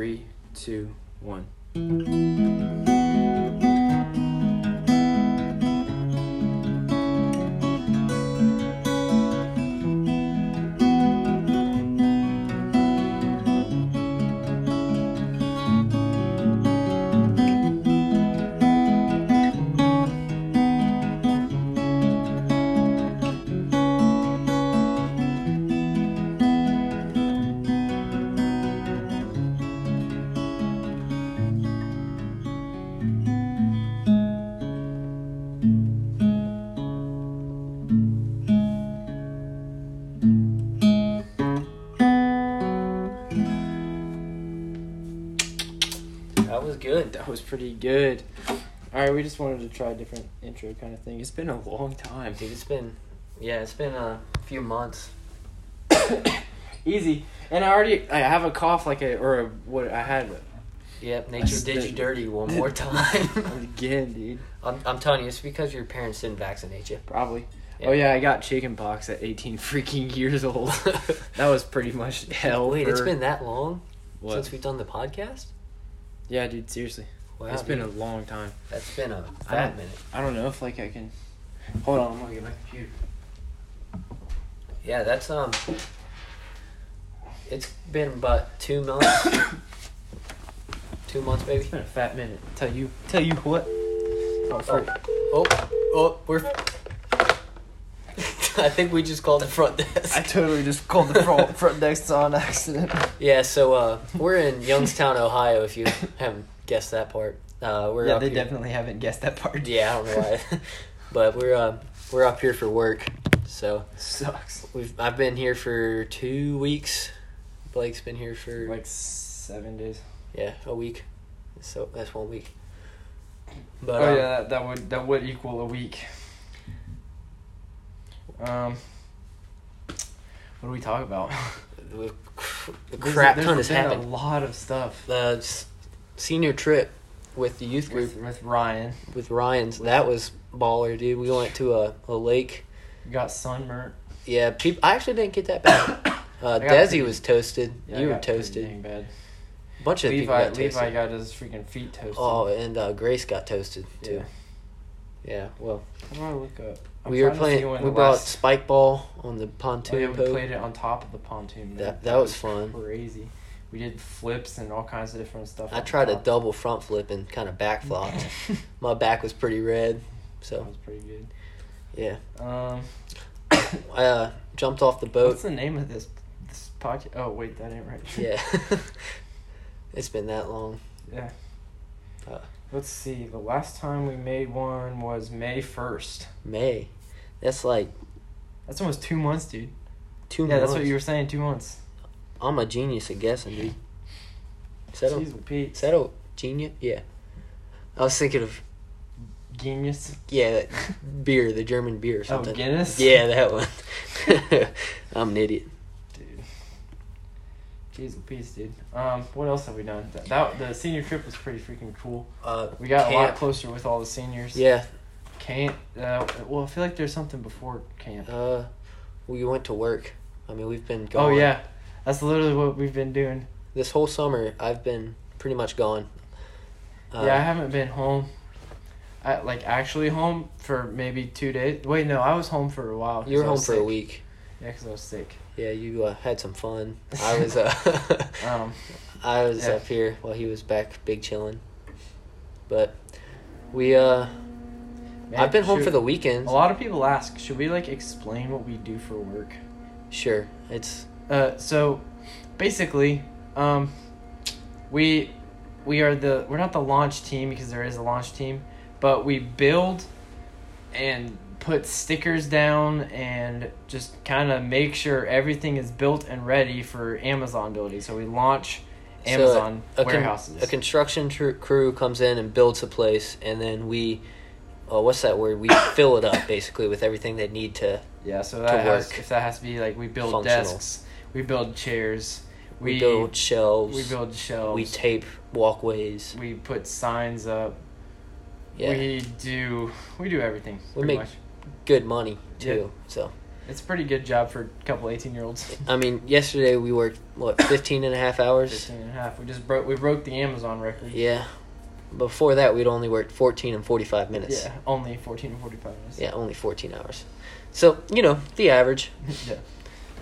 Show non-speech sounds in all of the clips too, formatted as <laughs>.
Three, two, one. Pretty good. All right, we just wanted to try a different intro kind of thing. It's been a long time. Dude, it's been, yeah, it's been a few months. <coughs> Easy. And I already I have a cough like a or a, what I had Yep, nature did you dirty one more <laughs> time. again, dude. I'm, I'm telling you, it's because your parents didn't vaccinate you. Probably. Yeah. Oh yeah, I got chicken pox at 18 freaking years old. <laughs> that was pretty much hell. Wait, it's been that long what? since we've done the podcast? Yeah, dude. Seriously, Wow, it's been a long time. That's been a fat minute. I don't know if like I can. Hold on, I'm gonna get my computer. Yeah, that's um. It's been about two months. two months, baby. It's been a fat minute. Tell you. Tell you what. Oh, for, Oh, oh, we're. <laughs> I think we just called the front desk. I totally just called the front <laughs> front desk on accident. Yeah, so uh, we're in Youngstown, Ohio. If you haven't guessed that part, uh, we're yeah, they here. definitely haven't guessed that part. Yeah, I don't know why, <laughs> but we're uh, we're up here for work. So sucks. we've I've been here for two weeks. Blake's been here for Like seven days. yeah a week. So that's one week. But oh um, yeah, that, that would that would equal a week. Um, what do we talk about? <laughs> the There's- crap there's ton has happened. A lot of stuff The s- senior trip with the youth group with, with Ryan. with Ryan's that was baller, dude. We went to a, a lake. We got sunburnt. Yeah, people. I actually didn't get that bad. <coughs> Uh, Desi pretty- was toasted. Yeah, you were toasted. bad. A bunch of people Levi got toasted. Levi got his freaking feet toasted. Oh, and uh, Grace got toasted too. yeah. Yeah, well, How do I look up? I'm we were trying to see playing. We brought spike ball on the Oh, pontoon yeah, we boat. played it on top of the pontoon. That- that was fun. Crazy. We did flips and all kinds of different stuff. I tried a double front flip and kind of back flopped. <laughs> My back was pretty red, so that was pretty good. yeah. Um, <coughs> I uh, jumped off the boat. what's the name of this this podcast? Oh wait, that ain't right. Yeah, <laughs> <laughs> it's been that long. yeah. Let's see. The last time we made one was May first. May. That's like That's almost two months, dude. two yeah, months. that's what you were saying. Two months. I'm a genius at guessing, dude. Settle. Jeez, Pete. a genius? Yeah. I was thinking of Genius. yeah, that beer, the German beer or Oh, something. Guinness. Yeah, that one. <laughs> I'm an idiot. Jeez, peace, dude. Um, what else have we done? That, that the senior trip was pretty freaking cool. Uh, We got a lot closer with all the seniors. Yeah. Camp. Uh, well, I feel like there's something before camp. Uh, we went to work. I mean, we've been gone. oh yeah, that's literally what we've been doing. This whole summer, I've been pretty much gone. Uh, yeah, I haven't been home. I, like actually home for maybe two days. Wait, no, I was home for a while. You were home for a week. Yeah, because I was sick. Yeah, you uh, had some fun. <laughs> I was uh, <laughs> Um, I was Yeah. up here while he was back, big chilling. But we uh, man, I've been home should- for the weekends. A lot of people ask, should we like explain what we do for work? Sure, it's Uh, so basically, um, we we are the we're not the launch team because there is a launch team, but we build and put stickers down and just kind of make sure everything is built and ready for Amazon building. So we launch So, Amazon a con- warehouses. a construction tr- crew comes in and builds a place, and then we, oh, what's that word? We <coughs> fill it up basically with everything they need to. yeah, so that has, if that has to be like we build Functional. desks, we build chairs, We, we, build shelves. we build shelves, We tape walkways. we put signs up. Yeah, We do we do everything. We pretty make- much. Good money too. So It's a pretty good job for a couple 18 year olds. I mean, yesterday we worked what <coughs> 15 and a half hours. 15 and a half. We just broke we broke the Amazon record. Yeah. Before that, we'd only worked 14 and 45 minutes. Yeah, only 14 and 45 minutes. Yeah, only 14 hours. So, you know, the average. <laughs> yeah.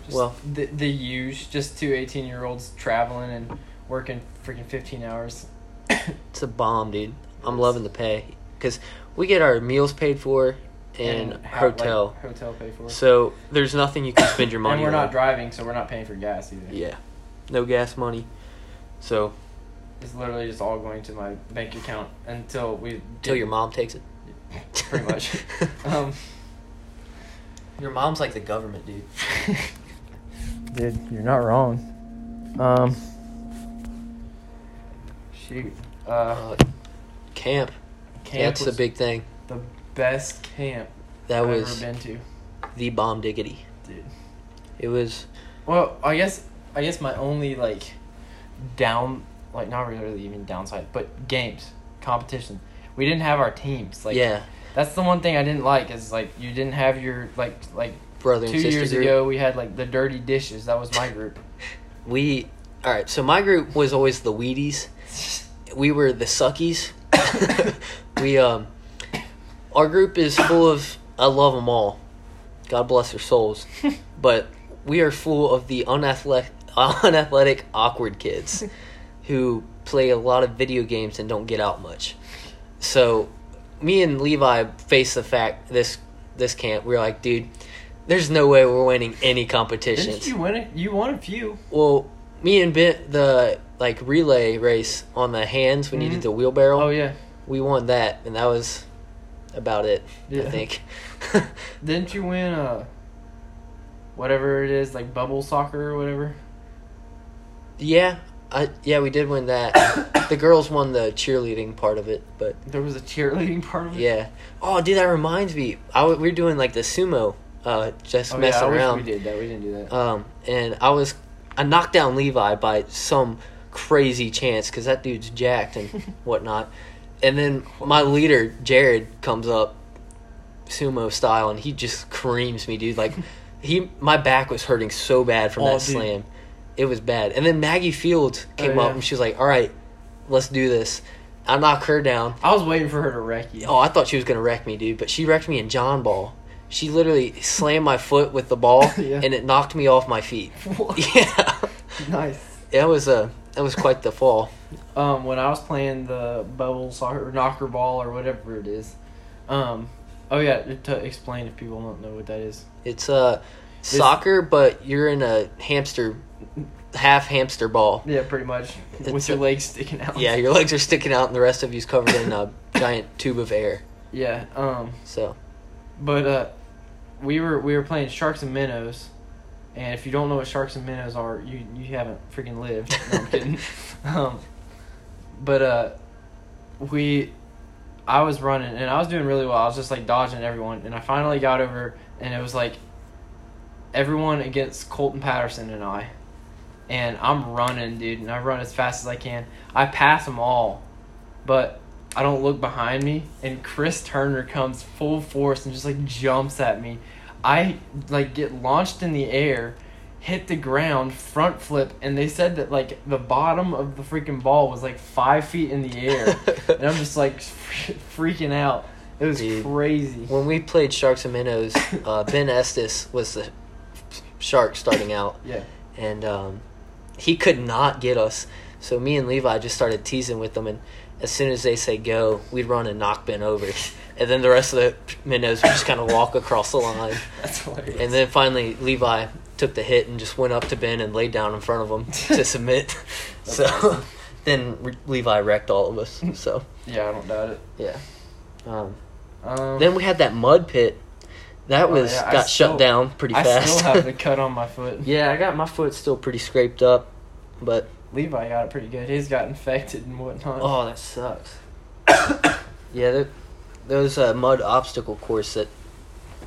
Just Well- the the use just two 18 year olds traveling and working freaking 15 hours. <coughs> It's a bomb, dude. I'm loving the pay because we get our meals paid for and, have, like, hotel. hotel pay for. so there's nothing you can spend your <laughs> money on. and we're on. not driving, so we're not paying for gas either. Yeah, no gas money. So It's literally just all going to my bank account until we till your mom takes it. Pretty much. <laughs> um, your mom's like the government, dude. <laughs> Dude, you're not wrong. Um, shoot. Uh, Uh, camp. camp That's the was big thing. the best camp That I've was ever been to, the bomb diggity. dude. It was Well, I guess I guess my only like down, like not really even downside, but games competition. We didn't have our teams. Like yeah, that's the one thing I didn't like is like you didn't have your like like brother two years group. ago we had like the dirty dishes. That was my group. <laughs> We all right. So my group was always the Wheaties. <laughs> We were the Suckies. <coughs> we um, our group is full of. I love them all. God bless their souls, <laughs> but we are full of the unathletic, <laughs> unathletic, awkward kids <laughs> who play a lot of video games and don't get out much. So, me and Levi face the fact this this camp. we are like, dude, there's no way we're winning any competitions. Didn't you win it? You won a few. Well, me and Ben, the like relay race on the hands when you Mhm. did the wheelbarrow, Oh yeah. we won that, and that was about it. I think. <laughs> Didn't you win uh whatever it is, like bubble soccer or whatever? yeah, I yeah we did win that. <coughs> the girls won the cheerleading part of it, but There was a cheerleading part of it. yeah. Oh, dude, that reminds me. I w- we were doing like the sumo, uh, just Oh, messing yeah, around. we did that. We didn't do that. Um, and I was, I knocked down Levi by some crazy chance because that dude's jacked and <laughs> whatnot. And then my leader Jared comes up, sumo style, and he just creams me, dude. Like <laughs> he, my back was hurting so bad from Oh, that dude. slam. It was bad. And then Maggie Fields oh, came Oh, up and she was like, "All right, let's do this." I knock her down. I was waiting for her to wreck you. Oh, I thought she was gonna wreck me, dude, but she wrecked me in John ball. She literally slammed my foot with the ball, <laughs> Yeah. and it knocked me off my feet. What? <laughs> Yeah, nice. that was a that was quite the fall. Um, when I was playing the bubble soccer or knocker ball or whatever it is, um, oh yeah, to explain if people don't know what that is. It's uh soccer, but you're in a hamster, half hamster ball. Yeah, pretty much with It's your a- legs sticking out. Yeah, your legs are sticking out, and the rest of you's covered in a <laughs> giant tube of air. Yeah. Um, So but uh, we were we were playing sharks and minnows, and if you don't know what sharks and minnows are, you you haven't freaking lived. No, I'm kidding. <laughs> um, but uh, we, I was running and I was doing really well. I was just like dodging everyone, and I finally got over, and it was like everyone against Colton Patterson and I, and I'm running, dude, and I run as fast as I can. I pass them all, but I don't look behind me, and Chris Turner comes full force and just like jumps at me. I like get launched in the air, hit the ground, front flip, and they said that like the bottom of the freaking ball was like five feet in the air, <laughs> and I'm just like <laughs> freaking out. It was Dude. crazy. when we played sharks and minnows, <laughs> uh, Ben Estes was the shark starting out. Yeah. and um, he could not get us. So me and Levi just started teasing with them, and as soon as they say go, we'd run and knock Ben over, and then the rest of the minnows would just kind of walk across the line. <laughs> That's hilarious. And then finally, Levi took the hit and just went up to Ben and laid down in front of him <laughs> to submit. So awesome. <laughs> then Re- Levi wrecked all of us. So yeah, I don't doubt it. yeah. Um, Um, then we had that mud pit. That Oh, was yeah, got still- shut down pretty I fast. still have the cut on my foot. yeah, I got my foot still pretty scraped up, but Levi got it pretty good. He's got infected and whatnot. Oh, that sucks. <coughs> yeah, there was a mud obstacle course that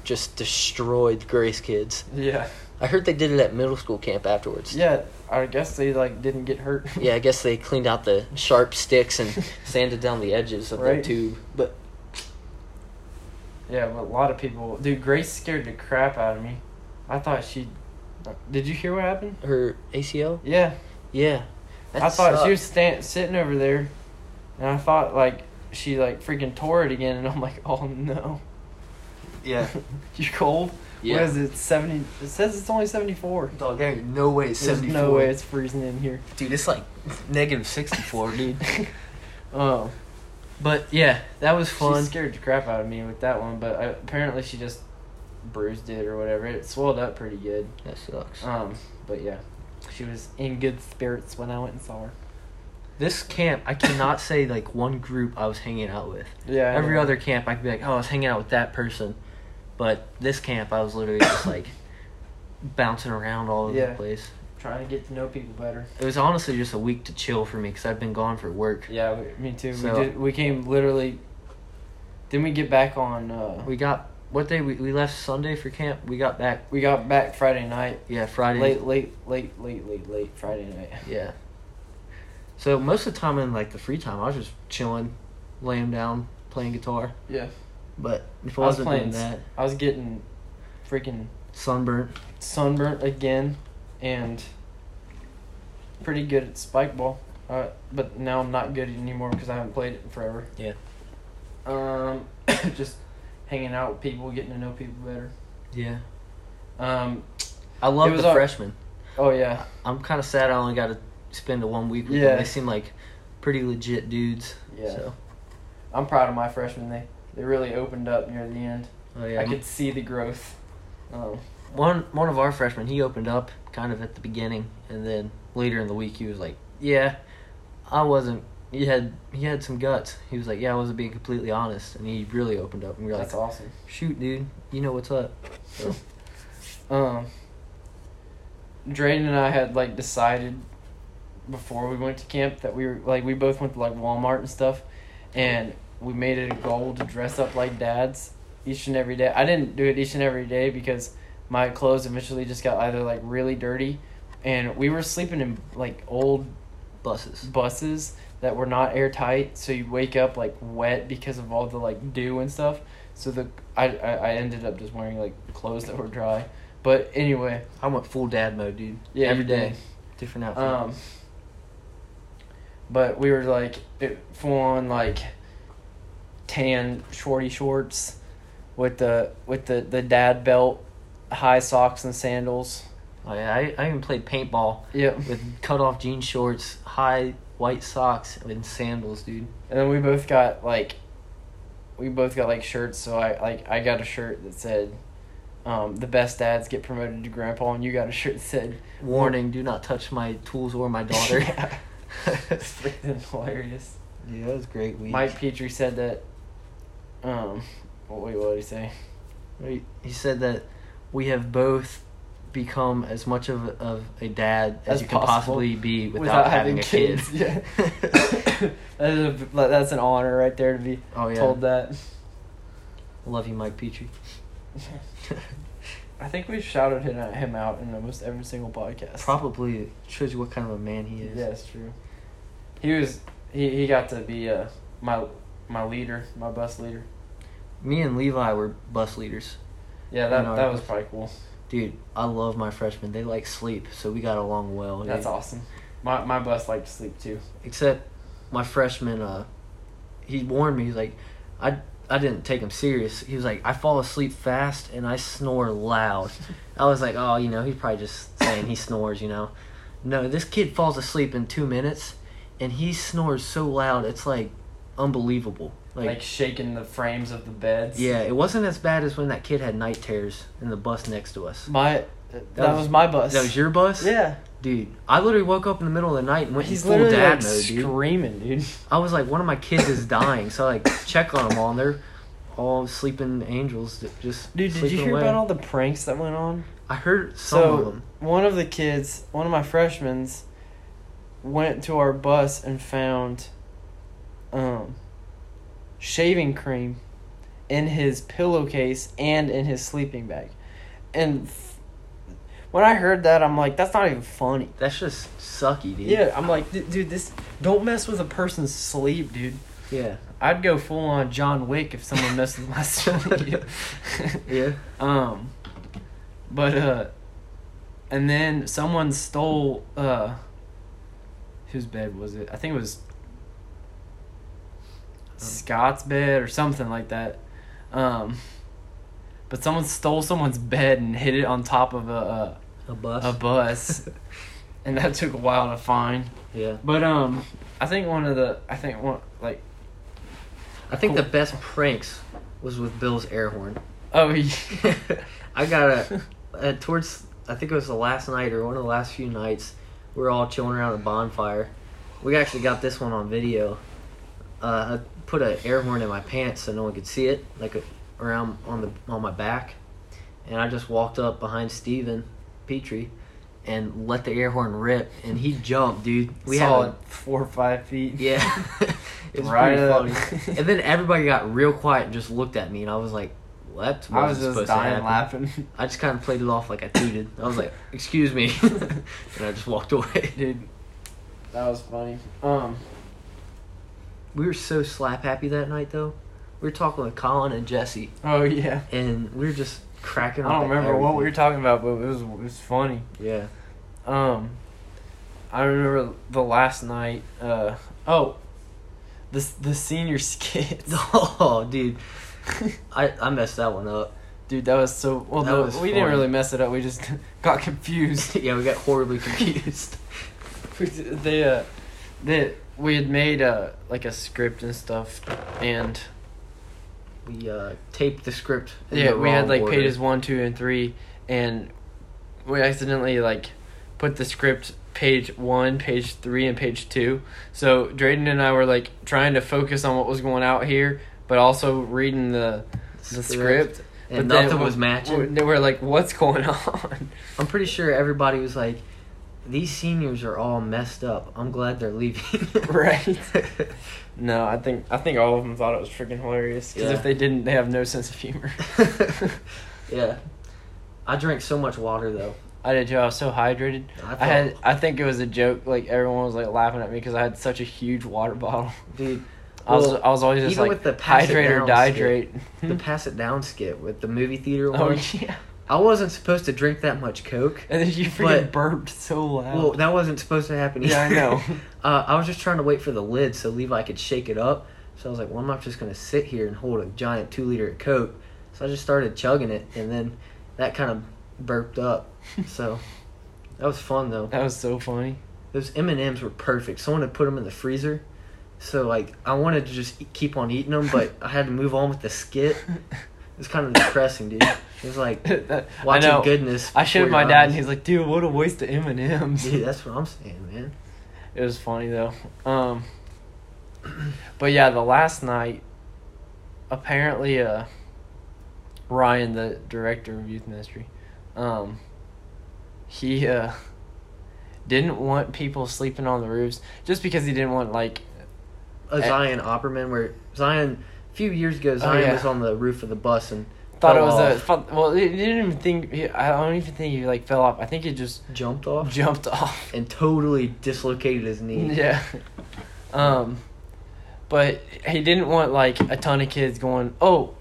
just destroyed Grace kids. Yeah. I heard they did it at middle school camp afterwards. Yeah, I guess they like didn't get hurt. <laughs> Yeah, I guess they cleaned out the <laughs> sharp sticks and sanded down the edges of the Right. tube. But Yeah, but a lot of people, dude. Grace scared the crap out of me. I thought she. Did you hear what happened? Her ACL. Yeah, Yeah. I thought she was stand, sitting over there, and I thought like she like freaking tore it again, and I'm like, <laughs> oh no. Yeah. <laughs> you cold? Yeah. What is it? Seventy? It says it's only seventy four. Dog, there ain't no way it's There's 74. no way it's freezing in here. Dude, it's like negative 64, dude. <laughs> Oh, But yeah, that was fun. she scared the crap out of me with that one, but I, apparently she just bruised it or whatever. It swelled up pretty good. That sucks. Um, but yeah, she was in good spirits when I went and saw her. This camp, I cannot say like one group I was hanging out with. Yeah. Every other camp, I could be like, oh, I was hanging out with that person. But this camp, I was literally just like bouncing around all over Yeah. the place. trying to get to know people better. It was honestly just a week to chill for me because I've been gone for work. Yeah, we, me too. So- we did. We came literally. Didn't we get back on? Uh, We got what day? We, we left Sunday for camp. We got back, we got back Friday night. yeah, Friday. Late, late, late, late, late, late Friday night. Yeah. So most of the time in like the free time, I was just chilling, laying down, playing guitar. Yeah. But if I I was wasn't playing doing that, I was getting freaking sunburnt. sunburnt again, and pretty good at spike ball. Uh, but now I'm not good anymore because I haven't played it in forever. Yeah. Um, <coughs> just hanging out with people, getting to know people better. Yeah. Um, I love the all- freshmen. oh yeah, I'm kind of sad I only got to spend a one week with Yeah. them. They seem like pretty legit dudes. Yeah. So, I'm proud of my freshmen. They they really opened up near the end. oh yeah. I could see the growth. Um, one one of our freshmen, he opened up kind of at the beginning, and then later in the week, he was like, "Yeah, I wasn't." He had he had some guts. He was like, "Yeah, I wasn't being completely honest," and he really opened up. And we were that's like, "That's awesome. "Shoot, dude, you know what's up." <laughs> So, Um, Drayden and I had like decided before we went to camp that we were like we both went to like Walmart and stuff, and we made it a goal to dress up like dads each and every day. I didn't do it each and every day because my clothes eventually just got either like really dirty, and we were sleeping in like old buses. buses that were not airtight, so you wake up like wet because of all the like dew and stuff. So the I I, ended up just wearing like clothes that were dry. But anyway, I went full dad mode, dude. Yeah, every day, did. different outfit. um, but we were like it, full on like tan shorty shorts with the with the the dad belt, high socks and sandals. oh yeah, I, I even played paintball Yep. with cut off jean shorts, high white socks, and sandals, dude. And then we both got like we both got like shirts, so I like I got a shirt that said um, the best dads get promoted to grandpa and you got a shirt that said Warning: Do not touch my tools or my daughter. <laughs> Yeah. <laughs> it's freaking hilarious. Yeah, that was great week. Mike Petrie said that um wait what did he say? He he said that we have both become as much of a, of a dad as, As you can possible possibly be without, having, a kid. Yeah. <laughs> that is a, that's an honor right there to be oh yeah, told that. love you, Mike Petrie. <laughs> I think we've shouted him, him out in almost every single podcast. Probably shows you what kind of a man he is. Yeah, it's true. He was he, he got to be uh my my leader, my bus leader. Me and Levi were bus leaders. Yeah, that that was probably cool. Dude, I love my freshmen. They like sleep, so we got along well. That's dude. awesome. My my bus liked to sleep too. Except my freshman, uh, he warned me. He's like, I I didn't take him serious. He was like, I fall asleep fast and I snore loud. I was like, oh, you know, he's probably just saying he snores, you know. No, this kid falls asleep in two minutes, and he snores so loud, it's like unbelievable. Like, Like, shaking the frames of the beds. yeah, it wasn't as bad as when that kid had night terrors in the bus next to us. My that, That was, was- my bus. That was your bus, Yeah. Dude. I literally woke up in the middle of the night and went He's full literally dad like mode, dude. screaming, dude. I was like, one of my kids is dying, so I like check on them all, and they're all sleeping angels that just Dude, did you hear away. about all the pranks that went on? I heard some so of them. one of the kids, one of my freshmen's, went to our bus and found, um, shaving cream, in his pillowcase and in his sleeping bag, and when I heard that, I'm like, that's not even funny. That's just sucky, dude. Yeah, I'm like, "D- dude, this don't mess with a person's sleep, dude. yeah, I'd go full on John Wick if someone messed with my <laughs> sleep. <laughs> yeah. Um, But uh, and then someone stole uh. Whose bed was it? I think it was Scott's bed or something like that. Um, but someone stole someone's bed and hid it on top of a A bus. a, a bus, <laughs> and that took a while to find. yeah. But um, I think one of the I think one like I think Cool. the best pranks was with Bill's air horn. oh yeah. <laughs> I got a uh, towards I think it was the last night or one of the last few nights. We were all chilling around a bonfire. We actually got this one on video. Uh, I put an air horn in my pants so no one could see it, like a, around on the on my back, and I just walked up behind Steven Petrie and let the air horn rip, and he jumped, dude. We had solid a, four or five feet. yeah, <laughs> it was Right pretty funny. And then everybody got real quiet and just looked at me, and I was like, "What?" I was just dying laughing. I just kind of played it off like I tooted. I was like, "Excuse me," <laughs> and I just walked away. Dude, that was funny. Um, We were so slap happy that night, though. We were talking with Colin and Jesse, oh yeah. and we were just cracking. I don't remember what we were talking about, but it was it was funny. Yeah, Um, I remember the last night. Uh, oh, the the senior skit. <laughs> oh, dude, <laughs> I I messed that one up. Dude, that was so well. That no, was we didn't really mess it up. We just <laughs> got confused. yeah, we got horribly confused. they uh, they we had made uh like a script and stuff, and we uh, taped the script. yeah, the we had like order. pages one, two, and three, and we accidentally like put the script page one, page three, and page two. So Drayden and I were like trying to focus on what was going out here, but also reading the the script. and but nothing was matching. we- We're like, what's going <laughs> on? I'm pretty sure everybody was like, "These seniors are all messed up. I'm glad they're leaving." <laughs> Right. <laughs> No, I think I think all of them thought it was freaking hilarious. Because Yeah. if they didn't, they have no sense of humor. <laughs> <laughs> yeah. I drank so much water though. I did too. I was so hydrated. I, I had. I think it was a joke. Like everyone was like laughing at me because I had such a huge water bottle. dude. <laughs> I was. Well, I was always just even like with the pass it hydrate or down skit. The pass it down skit with the movie theater oh one. yeah. I wasn't supposed to drink that much Coke. <laughs> And then you freaking But- burped so loud. Well, that wasn't supposed to happen. yeah, I know. <laughs> uh, I was just trying to wait for the lid so Levi could shake it up. So I was like, well, I'm not just gonna sit here and hold a giant two liter of Coke. So I just started chugging it, and then that kind of burped up. <laughs> So that was fun though. that was so funny. Those M and M's were perfect. Someone had put them in the freezer, so like I wanted to just keep on eating them, but I had to move on with the skit. It was kind of depressing, dude. It was like <laughs> I watching know. goodness. I showed my dad, and he's like, "Dude, what a waste of M and M's." Dude, that's what I'm saying, man. It was funny though. Um, but yeah, the last night, apparently, uh, Ryan, the director of youth ministry, um, he uh, didn't want people sleeping on the roofs just because he didn't want like A. Zion Opperman, where Zion a few years ago, Zion yeah. was on the roof of the bus and thought it was a off, fun, well. He didn't even think. He, I don't even think he like fell off. I think he just jumped off jumped off. <laughs> and totally dislocated his knee. Yeah. Um, but he didn't want like a ton of kids going, oh,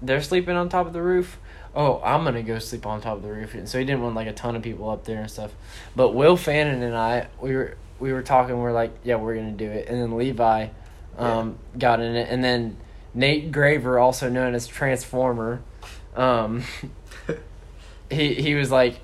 they're sleeping on top of the roof. Oh, I'm gonna go sleep on top of the roof. And so he didn't want like a ton of people up there and stuff. But Will Fannin and I, we were we were talking. We're like, yeah, we're gonna do it. And then Levi, um, got in it. And then Nate Graver, also known as Transformer, um, <laughs> he he was like,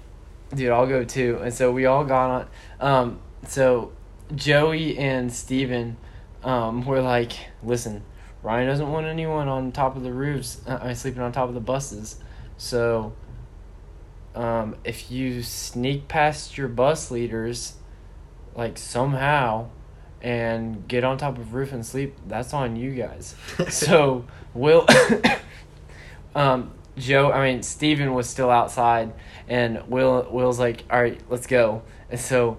dude, I'll go too. And so we all got on. Um, so Joey and Steven um, were like, listen, Ryan doesn't want anyone on top of the roofs, uh, uh, sleeping on top of the buses. So um, if you sneak past your bus leaders, like somehow, and get on top of roof and sleep, that's on you guys. <laughs> so Will, <coughs> um, Joe, I mean Steven was still outside, and Will Will's like, all right, let's go. And so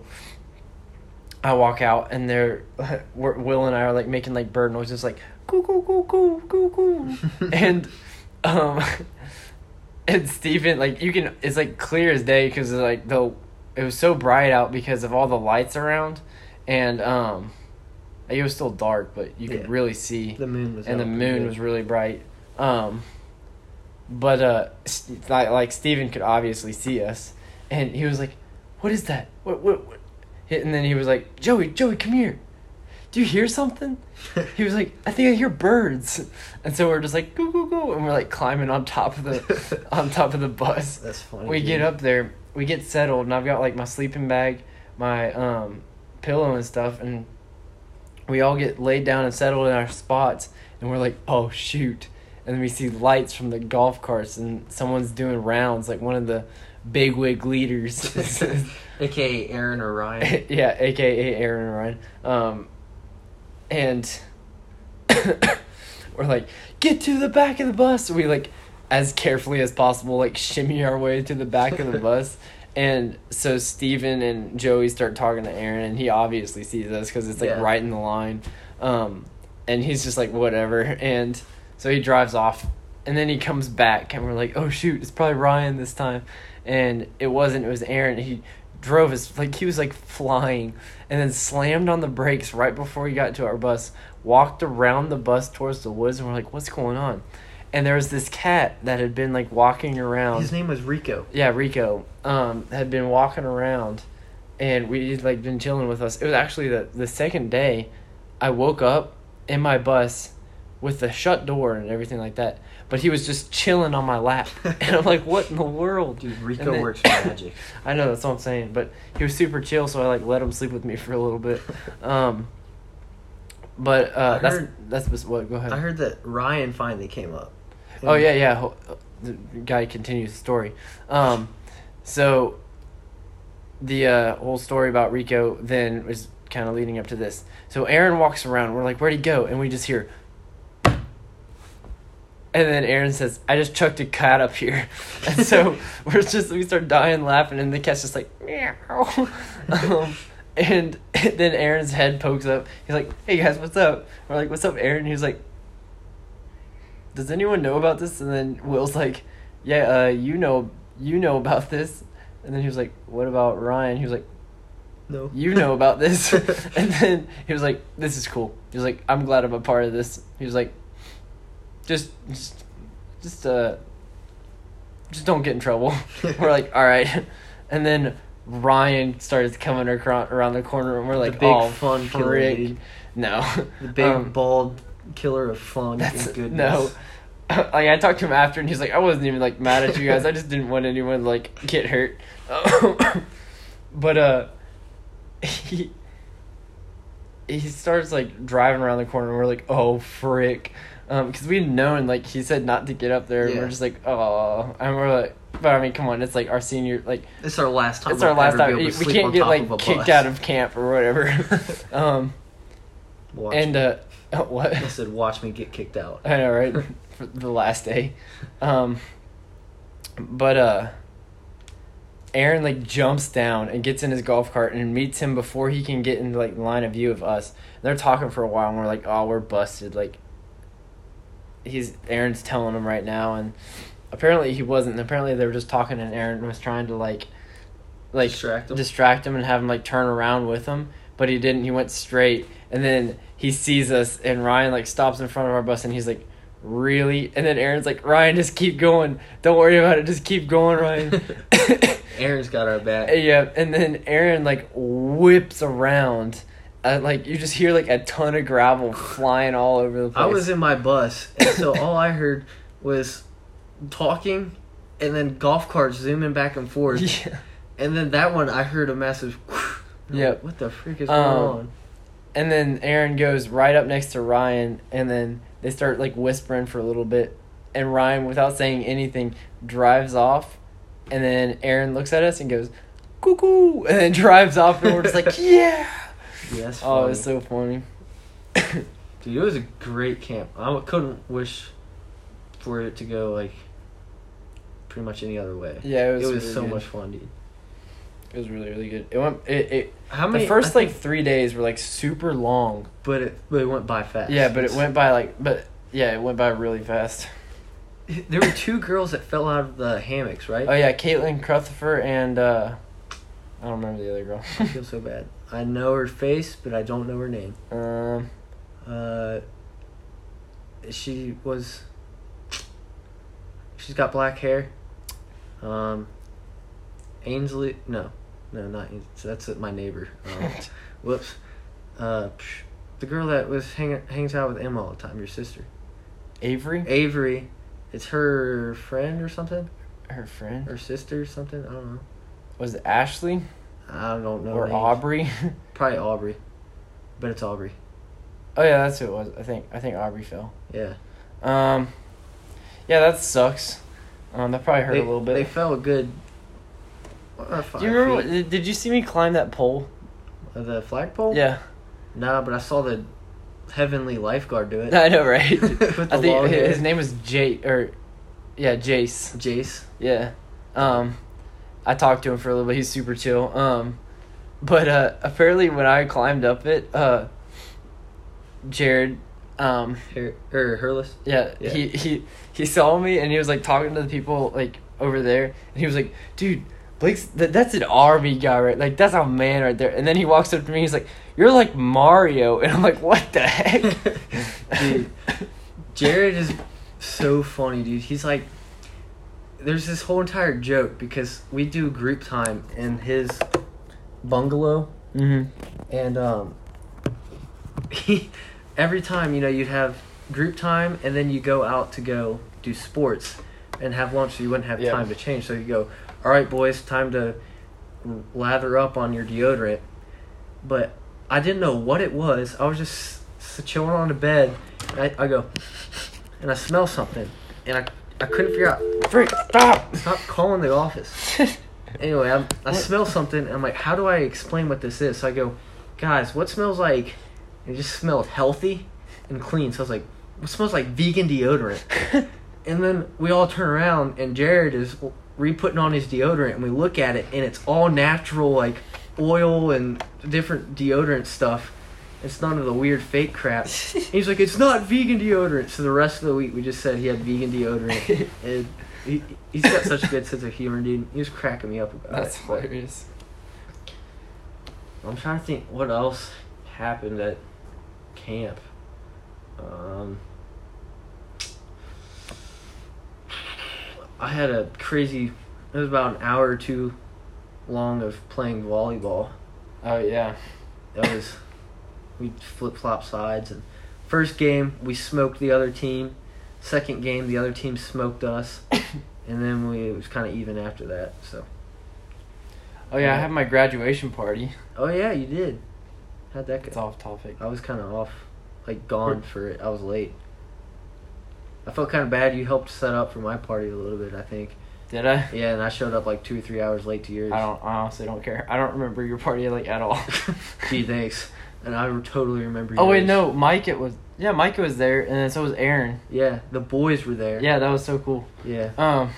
I walk out, and they're <laughs> Will and I are like making like bird noises, like coo coo coo coo coo coo, <laughs> and um, and Steven like you can it's like clear as day because like the it was so bright out because of all the lights around, and um, it was still dark, but you could Yeah. really see The moon was and the moon was really bright. Um, but uh, s- like like Steven could obviously see us, and he was like, "What is that? What what?" what? And then he was like, "Joey, Joey, come here. Do you hear something?" <laughs> He was like, "I think I hear birds," and so we're just like, "Go go go," and we're like climbing on top of the <laughs> on top of the bus. That's funny. We dude. get up there, we get settled, and I've got like my sleeping bag, my um, pillow and stuff, and we all get laid down and settled in our spots, and we're like, oh shoot, and then we see lights from the golf carts, and someone's doing rounds, like one of the bigwig leaders, <laughs> <laughs> aka Aaron or Ryan. <laughs> yeah, aka Aaron or Ryan, um, and <coughs> we're like, get to the back of the bus. We like, as carefully as possible, like shimmy our way to the back of the bus. And so Steven and Joey start talking to Aaron, and he obviously sees us because it's like Yeah. right in the line. Um, and he's just like, whatever. And so he drives off, and then he comes back, and we're like, oh shoot, it's probably Ryan this time. And it wasn't, it was Aaron. He drove his, like, he was like flying, and then slammed on the brakes right before he got to our bus, walked around the bus towards the woods, and we're like, what's going on? And there was this cat that had been like walking around. His name was Rico. Yeah, Rico um, had been walking around, and we like been chilling with us. It was actually the the second day. I woke up in my bus with the shut door and everything like that, but he was just chilling on my lap, <laughs> <laughs> and I'm like, "What in the world?" Dude, Rico then- works magic. <laughs> I know that's what I'm saying, but he was super chill, so I like let him sleep with me for a little bit. Um, but uh, that's heard- that's what. Go ahead. I heard that Ryan finally came up. Oh yeah, yeah. The guy continues the story. Um, so the uh, whole story about Rico then was kind of leading up to this. So Aaron walks around. We're like, "Where'd he go?" And we just hear. And then Aaron says, "I just chucked a cat up here," <laughs> and so <laughs> we're just we start dying laughing, and the cat's just like meow. <laughs> um, and then Aaron's head pokes up. He's like, "Hey guys, what's up?" We're like, "What's up, Aaron?" He's like, does anyone know about this? And then Will's like, yeah, uh, you know, you know about this. And then he was like, what about Ryan? He was like, No. you know about this. <laughs> and then he was like, this is cool. He was like, I'm glad I'm a part of this. He was like, just, just, just, uh, just don't get in trouble. <laughs> we're like, all right. And then Ryan started coming around the corner, and we're like, the big oh, fun frick. No. The big Um, bald killer of fun That's and goodness. no. <laughs> Like I talked to him after, and he's like, "I wasn't even like mad at you guys. I just didn't want anyone to, like get hurt." <coughs> but uh, <laughs> he he starts like driving around the corner, and we're like, "Oh frick," because we'd known like he said not to get up there, and we're just like, "Oh," and we're like, "But I mean, come on, it's like our senior like." It's our last time. It's our last time. We able to sleep can't get like kicked out of camp or whatever. <laughs> um, Watch and me. <laughs> what? I said, "Watch me get kicked out." I know, right? <laughs> For the last day. Um, but uh, Aaron like jumps down and gets in his golf cart and meets him before he can get into like line of view of us. And they're talking for a while, and we're like, "Oh, we're busted." Like, he's Aaron's telling him right now, and apparently he wasn't. Apparently they were just talking, and Aaron was trying to like, like Distract him? distract him and have him like turn around with him, but he didn't. He went straight, and then he sees us, and Ryan like stops in front of our bus, and he's like, "Really?" And then Aaron's like, "Ryan, just keep going. Don't worry about it. Just keep going, Ryan." <laughs> Aaron's got our back. <laughs> yeah, and then Aaron like whips around. Uh, like you just hear like a ton of gravel flying all over the place. I was in my bus, and so <laughs> all I heard was talking, and then golf carts zooming back and forth, yeah. and then that one I heard a massive. Yep. What the freak is Um, going on? And then Aaron goes right up next to Ryan, and then they start like whispering for a little bit. And Ryan, without saying anything, drives off. And then Aaron looks at us and goes, "Cuckoo!" and then <laughs> drives off, and we're just like, <laughs> "Yeah!" Yes. Oh, it's so funny. <laughs> Dude, it was a great camp. I couldn't wish for it to go like pretty much any other way. Yeah, it was. it was really so good. much fun, dude. It was really really good. It went. It. it How many? the first I like think- three days were like super long. but it but it went by fast. Yeah, but it went by like, but yeah, it went by really fast. <laughs> There were two girls that fell out of the hammocks, right? Oh yeah, Caitlin Crutherford and uh, I don't remember the other girl. I feel so bad. I know her face, but I don't know her name. um, Uh, she was. she's got black hair. Um, Ainsley, no, no, not Ainsley. That's my neighbor. <laughs> Um, whoops. Uh, psh, the girl that was hang, hangs out with Emma all the time, your sister. Avery, Avery, it's her friend or something, her friend, her sister or something. I don't know. was it Ashley I don't know. or names. Aubrey? <laughs> Probably Aubrey, but it's Aubrey. oh yeah, that's who it was. I think I think Aubrey fell. Yeah. Um, yeah, that sucks. Um, that probably hurt they, a little bit. They fell a good. Five Do you remember? feet. What, did, you see me climb that pole? The flagpole? Yeah, Nah, but I saw the heavenly lifeguard do it. <laughs> I know, right? <laughs> With the I think <laughs> his, name was Jay or yeah, Jace. Jace. Yeah. Um, I talked to him for a little bit. He's super chill. Um, but uh, apparently when I climbed up it, uh, Jared, um, Her, or Hurless. yeah, Yeah. he he he saw me and he was like talking to the people like over there, and he was like, "Dude, Blake's that, that's an army guy, right? Like that's a man right there." And then he walks up to me, he's like, "You're like Mario," <laughs> and I'm like, "What the heck?" <laughs> Dude. Jared is so funny, dude. He's like, there's this whole entire joke because we do group time in his bungalow, hmm and um, he every time you know you'd have group time, and then you go out to go do sports and have lunch, so you wouldn't have Yeah. time to change. So you go, all right, boys, time to lather up on your deodorant. But I didn't know what it was. I was just s- chilling on the bed. And I, I go, and I smell something, and I I couldn't figure out. Frick, stop. Stop calling the office. <laughs> Anyway, I'm, I smell something. And I'm like, how do I explain what this is? So I go, guys, what smells like? It just smelled healthy and clean. So I was like, what smells like vegan deodorant? <laughs> And then we all turn around, and Jared is re-putting on his deodorant, and we look at it, and it's all natural, like oil and different deodorant stuff. It's none of the weird fake crap. <laughs> He's like, it's not vegan deodorant. So the rest of the week, we just said he had vegan deodorant. <laughs> and he, he's got such a good sense of humor, dude. He was cracking me up about That's it. hilarious. I'm trying to think what else happened at camp. Um, I had a crazy. It was about an hour or two long of playing volleyball. Oh yeah. That was we flip flop sides and first game we smoked the other team. Second game the other team smoked us, <coughs> and then we it was kind of even after that. So Oh yeah, I had my graduation party. oh yeah, you did. How'd that go? It's off topic. I was kind of off, like gone for it. I was late. I felt kind of bad. You helped set up for my party a little bit, I think. Did I? Yeah, and I showed up like two or three hours late to yours. I don't. I honestly don't care. I don't remember your party like at all. <laughs> Gee, thanks. And I totally remember. oh wait, no, Mike. It was. Yeah, Mike was there, and then so was Aaron. Yeah, the boys were there. Yeah, that was so cool. Yeah. Um.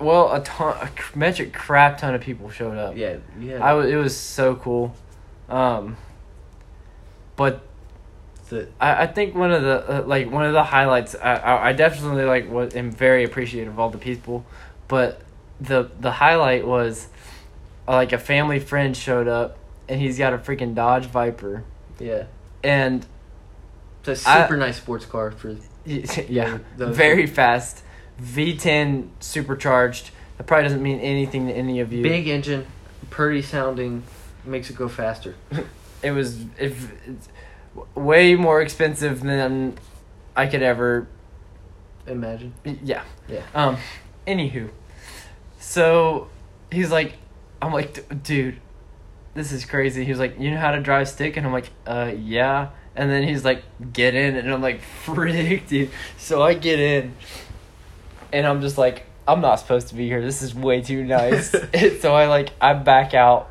Well, a ton, a metric crap ton of people showed up. Yeah. Yeah. I was. It was so cool. Um. But The, I, I think one of the uh, like one of the highlights. I, I I definitely like was am very appreciative of all the people, but the the highlight was uh, like a family friend showed up and he's got a freaking Dodge Viper yeah. and It's a I- super nice sports car for. <laughs> <laughs> yeah, those- very fast, V10 supercharged. That probably doesn't mean anything to any of you. Big engine, pretty sounding, makes it go faster. <laughs> It was if it's way more expensive than I could ever Imagine. Yeah. Yeah. Um. Anywho, so he's like, I'm like, "D- dude, this is crazy. He was like, you know how to drive stick, and I'm like, uh, yeah. And then he's like, get in, and I'm like, <laughs> frick, dude. So I get in, and I'm just like, I'm not supposed to be here. This is way too nice. <laughs> <laughs> so I like, I back out,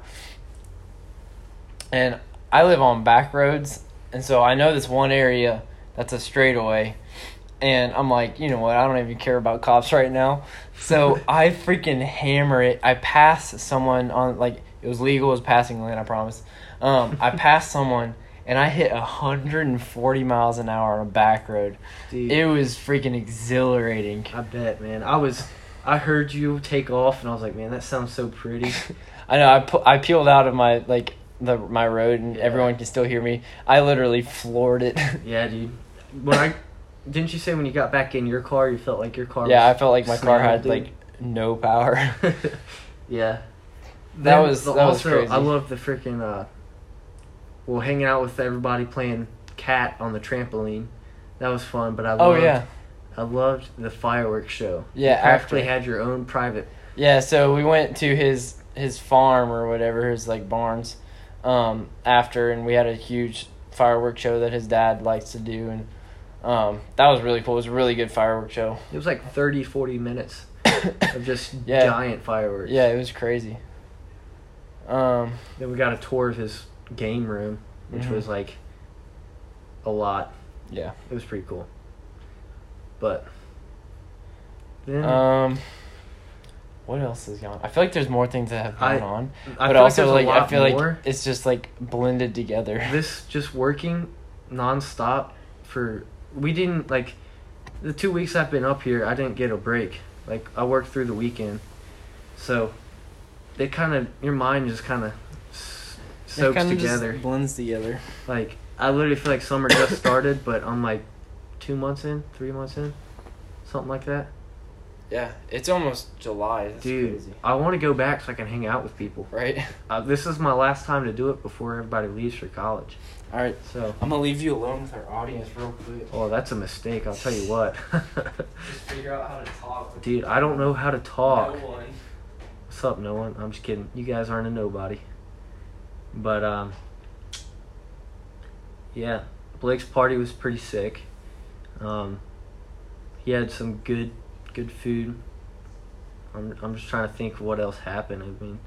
and I live on back roads, and so I know this one area that's a straightaway. And I'm like, you know what? I don't even care about cops right now. So <laughs> I freaking hammer it. I pass someone on like it was legal, it was passing lane. I promise. Um, I <laughs> passed someone and I hit 140 miles an hour on a back road. Dude, It was freaking exhilarating. I bet, man. I was. I heard you take off, and I was like, man, that sounds so pretty. <laughs> I know. I pu- I peeled out of my like the my road and Yeah. everyone can still hear me. I literally floored it. <laughs> yeah, dude. When I Didn't you say when you got back in your car, you felt like your car? Yeah, I felt like my car had snailed, like no power. <laughs> <laughs> yeah. That Then was- that was crazy. I love the freaking uh well hanging out with everybody playing cat on the trampoline. That was fun, but I oh loved, yeah, I loved the fireworks show. Yeah, You practically after. had your own private yeah. So we went to his his farm or whatever his like barns, um, after, and we had a huge fireworks show that his dad likes to do, and um, that was really cool. It was a really good fireworks show. it was like 30, 40 minutes <coughs> of just Yeah. giant fireworks. Yeah, it was crazy. Um, Then we got a tour of his game room, which Mhm. was like a lot. yeah. It was pretty cool. But then Um, what else is going? on? I feel like there's more things that have I- gone on, I but feel also there's a like, I feel more. like it's just like blended together. <laughs> this just working nonstop for we didn't like the two weeks I've been up here I didn't get a break like I worked through the weekend so it kind of your mind just kind of soaks kinda just together blends together. like I literally feel like summer just <coughs> started but I'm like two months in three months in something like that Yeah, it's almost July. That's dude crazy. I want to go back so I can hang out with people Right. <laughs> uh, this is my last time to do it before everybody leaves for college All right. so I'm gonna leave you alone with our audience real quick. Oh, that's a mistake. I'll tell you what. <laughs> Just figure out how to talk. Dude, I don't know how to talk. No one. What's up, no one? I'm just kidding. You guys aren't a nobody. But um yeah, Blake's party was pretty sick. Um he had some good good food. I'm I'm just trying to think what else happened. I mean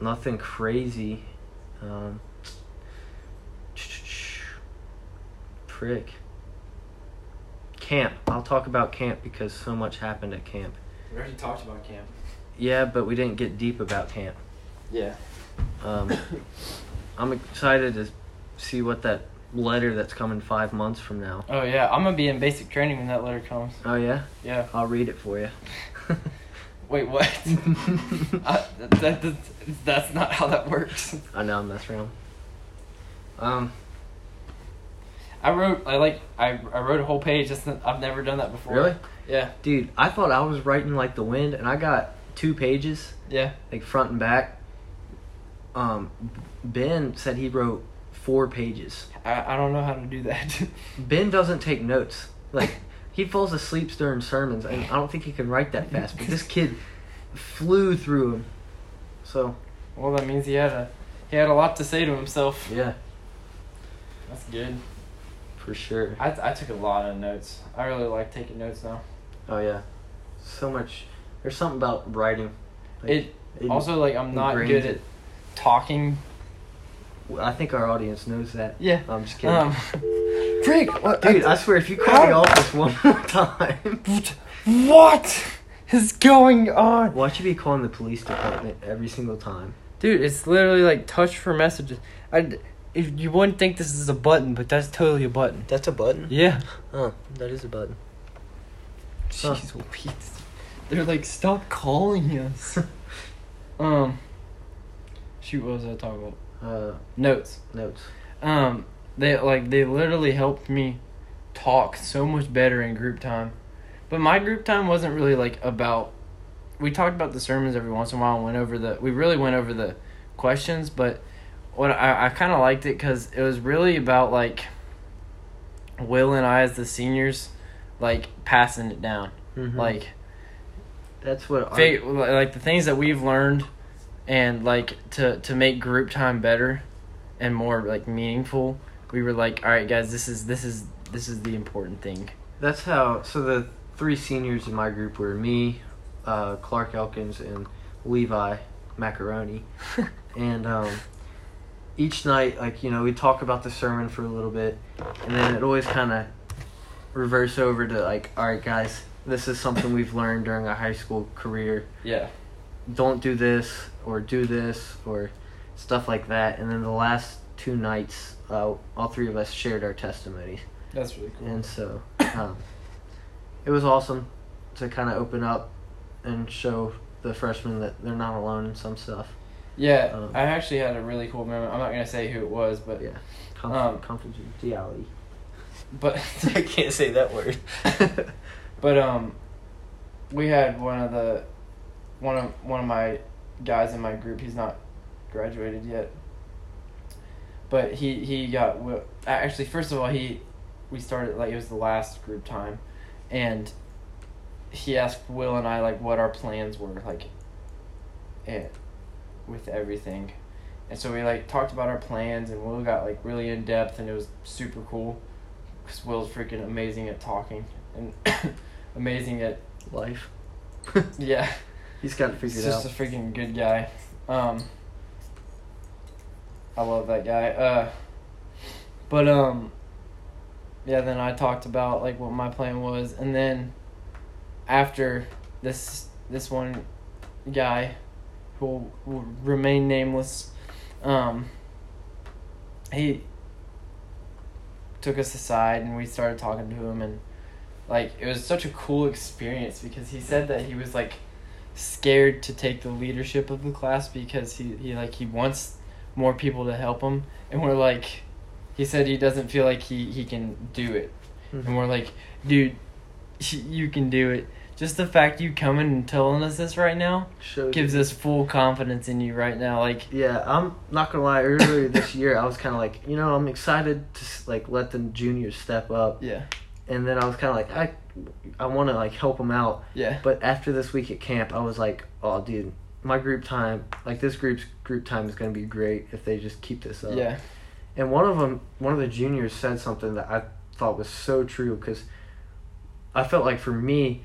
nothing crazy. Um Prick. Camp. I'll talk about camp because so much happened at camp. We already talked about camp. Yeah, but we didn't get deep about camp. Yeah. Um, <coughs> I'm excited to see what that letter that's coming five months from now. Oh yeah, I'm gonna be in basic training when that letter comes. Oh yeah, Yeah. I'll read it for you. <laughs> Wait, what? I, <laughs> <laughs> that, that, that, that's not how that works. I know I'm messing around. Um, I wrote, I like, I, I wrote a whole page. Not, I've never done that before. really, Yeah. dude, I thought I was writing like the wind, and I got two pages, Yeah. like front and back. Um, Ben said he wrote four pages. I, I don't know how to do that. <laughs> Ben doesn't take notes. Like he falls asleep during sermons, and I don't think he can write that fast. But this kid flew through them. So well, that means he had a, he had a lot to say to himself. yeah, That's good. for sure. I, I took a lot of notes. I really like taking notes now. Oh yeah, so much. There's something about writing. Like, It it- also like I'm not good it. at talking. I think our audience knows that. Yeah. I'm just kidding. Um, Freak, what, Dude, I swear, if you call the office one more time, what is going on? why should you be calling the police department every single time? Dude, it's literally like touch for messages. I, if you wouldn't think this is a button, but that's totally a button. That's a button. Yeah. Oh, that is a button. Huh. Jeez Louise. They're like, stop calling us. <laughs> um. Shoot, what was I talking about? Uh, Notes. notes. Um, they like they literally helped me talk so much better in group time. But my group time wasn't really like about. We talked about the sermons every once in a while and went over the. We really went over the questions, but what I I kind of liked it because it was really about like. Will and I as the seniors, like passing it down, Mhm. like that's what. fig- like the things that we've learned, and like to to make group time better, and more like meaningful. We were like, all right, guys, this is this is this is the important thing. That's how. So the three seniors in my group were me, uh, Clark Elkins, and Levi Macaroni. <laughs> and um, each night, like you know, we talk about the sermon for a little bit, and then it always kind of reverse over to like, all right, guys, this is something we've learned during our high school career. Yeah. Don't do this or do this or stuff like that. And then the last two nights, uh, all three of us shared our testimonies. That's really cool. And so, um, it was awesome to kind of open up and show the freshmen that they're not alone in some stuff. yeah, um, I actually had a really cool moment. I'm not gonna say who it was, but Yeah, Um, confidentiality. but <laughs> I can't say that word. <laughs> but um, we had one of the one of one of my guys in my group. He's not graduated yet, but he he got actually first of all he we started like it was the last group time, and he asked Will and I like what our plans were like. It, with everything, and so we like talked about our plans, and Will got like really in depth, and it was super cool, because Will's freaking amazing at talking and <coughs> amazing at Life. <laughs> yeah. He's got it He's figured just a freaking good guy. Um, I love that guy. Uh, but um, yeah. Then I talked about like what my plan was, and then after this this one guy who will, will remain nameless, um, he took us aside and we started talking to him and like it was such a cool experience because he said that he was like scared to take the leadership of the class because he, he like he wants more people to help him. And we're like he said he doesn't feel like he, he can do it. Mhm. and we're like dude <laughs> you can do it. Just the fact you coming and telling us this right now Shows gives us full confidence in you right now. Like Yeah, I'm not gonna lie. Earlier this year, I was kind of like, you know, I'm excited to like let the juniors step up, yeah and then I was kind of like, I, I want to like help them out. yeah But after this week at camp, I was like, oh, dude, my group time, like this group's group time is gonna be great if they just keep this up. yeah And one of them, one of the juniors said something that I thought was so true because I felt like for me,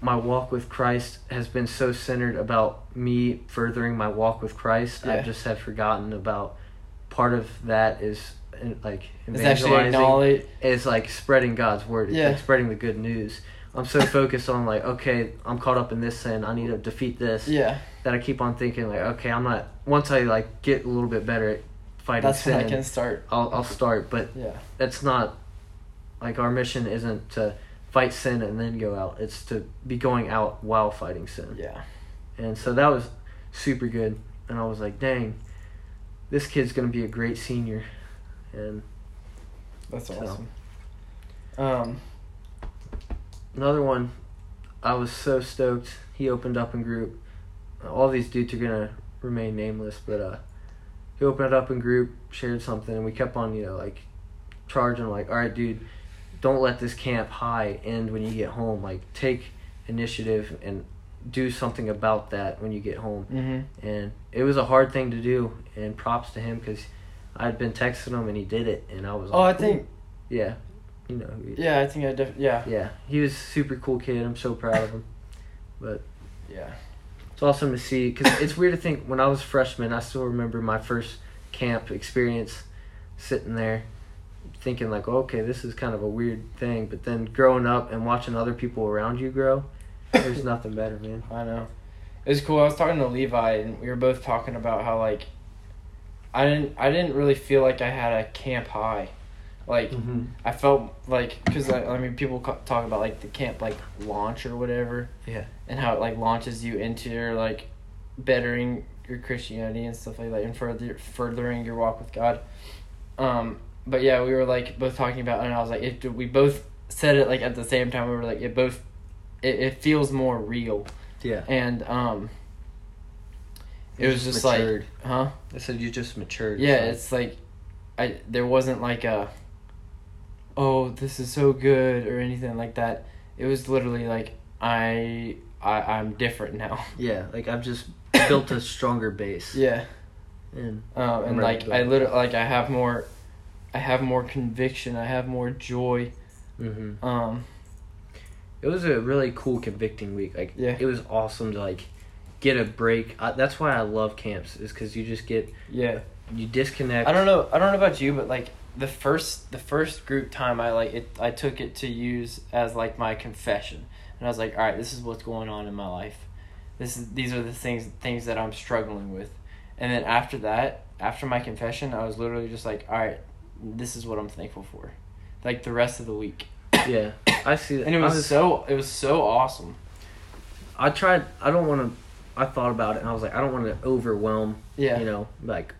my walk with Christ has been so centered about me furthering my walk with Christ. Yeah. I just had forgotten about part of that is like it's actually acknowledge is like spreading God's word. It's Yeah. like spreading the good news. I'm so focused on like, okay, I'm caught up in this sin. I need to defeat this. yeah That I keep on thinking like, okay, I'm not. Once I like get a little bit better at fighting that's sin, when i can start I'll I'll start. But yeah that's not like our mission isn't to fight sin and then go out. It's to be going out while fighting sin. yeah And so that was super good. And I was like, dang, this kid's gonna be a great senior. And that's So. awesome um another one, I was so stoked. He opened up in group. All these dudes are gonna remain nameless, but uh, he opened it up in group, shared something, and we kept on, you know, like charging, like, all right, dude, don't let this camp high end when you get home. Like, take initiative and do something about that when you get home. mm-hmm. And it was a hard thing to do, and props to him because I'd been texting him and he did it, and I was. Like, Oh i like, think yeah, you know, who he yeah i think i def- yeah Yeah, he was a super cool kid. I'm so proud of him. But yeah it's awesome to see because it's weird to think when I was a freshman, I still remember my first camp experience sitting there thinking like, oh, okay, this is kind of a weird thing. But then growing up and watching other people around you grow, there's <laughs> nothing better, man. I know. It was cool. I was talking to Levi, and we were both talking about how like I didn't I didn't really feel like I had a camp high. Like Mm-hmm. I felt like because I, I mean people talk about like the camp like launch or whatever. Yeah. And how it like launches you into your like bettering your Christianity and stuff like that, and further furthering your walk with God. Um, but yeah, we were like both talking about, and I was like, it, we both said it like at the same time. We were like, it both, it, it feels more real Yeah. and um it was just like matured. huh I said you just matured. yeah so- it's like i there wasn't like a oh this is so good or anything like that it was literally like i i i'm different now <laughs> yeah. Like I've just built a stronger base. yeah And um and like i literally like i have more i have more conviction i have more joy hmm um it was a really cool convicting week. Like Yeah. it was awesome to like get a break. I, that's why I love camps is because you just get yeah you disconnect. I don't know. I don't know about you, but like the first the first group time, I like it. I took it to use as like my confession, and I was like, all right, this is what's going on in my life. This is these are the things things that I'm struggling with, and then after that, after my confession, I was literally just like, all right, this is what I'm thankful for, like the rest of the week, <coughs> Yeah, I see that. and it I was, so it was so awesome. I tried. I don't want to. I thought about it and I was like, I don't want to overwhelm. Yeah. You know, like,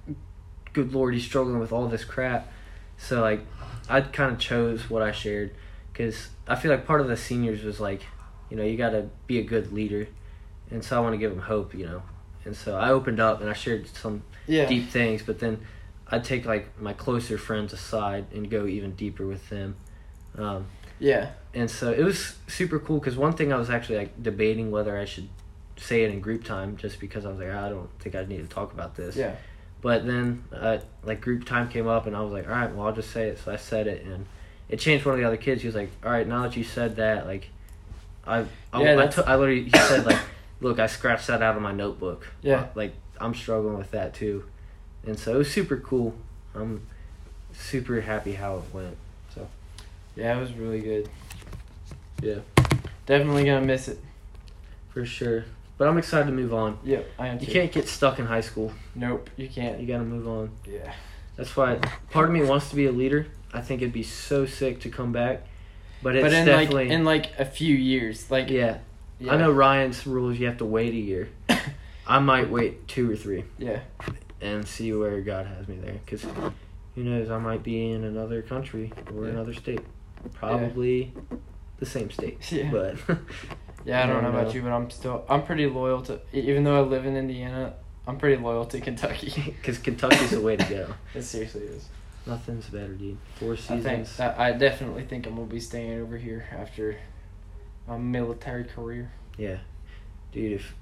good lord, he's struggling with all this crap. So like, I kind of chose what I shared because I feel like part of the seniors was like, you know, you got to be a good leader, and so I want to give them hope, you know. And so I opened up and I shared some Yeah. deep things, but then I'd take like my closer friends aside and go even deeper with them. Um, Yeah. and so it was super cool because one thing I was actually like debating whether I should say it in group time just because I was like I don't think I need to talk about this. Yeah. But then uh, like group time came up and I was like, all right, well I'll just say it. So I said it and it changed one of the other kids. He was like, all right, now that you said that, like I I, Yeah, I, took- I literally he said like, <laughs> look, I scratched that out of my notebook. Yeah. Like I'm struggling with that too, and so it was super cool. I'm super happy how it went. So. Yeah, it was really good. Yeah. Definitely gonna miss it. For sure. But I'm excited to move on. Yep, I am You too. can't get stuck in high school. Nope, you can't. You gotta move on. Yeah. That's why part of me wants to be a leader. I think it'd be so sick to come back. But it's but in definitely like in like a few years, like yeah. yeah. I know Ryan's rules you have to wait a year. <laughs> I might wait two or three Yeah. and see where God has me there cuz who knows I might be in another country or Yeah. another state. Probably the same state. <laughs> Yeah. But <laughs> Yeah, I don't know don't about know. you, but I'm still I'm pretty loyal to even though I live in Indiana, I'm pretty loyal to Kentucky. <laughs> cuz Kentucky's the way to go. <laughs> it seriously is. Nothing's better, dude. Four seasons. I think I definitely think I'm gonna be staying over here after my military career. Yeah. Dude, if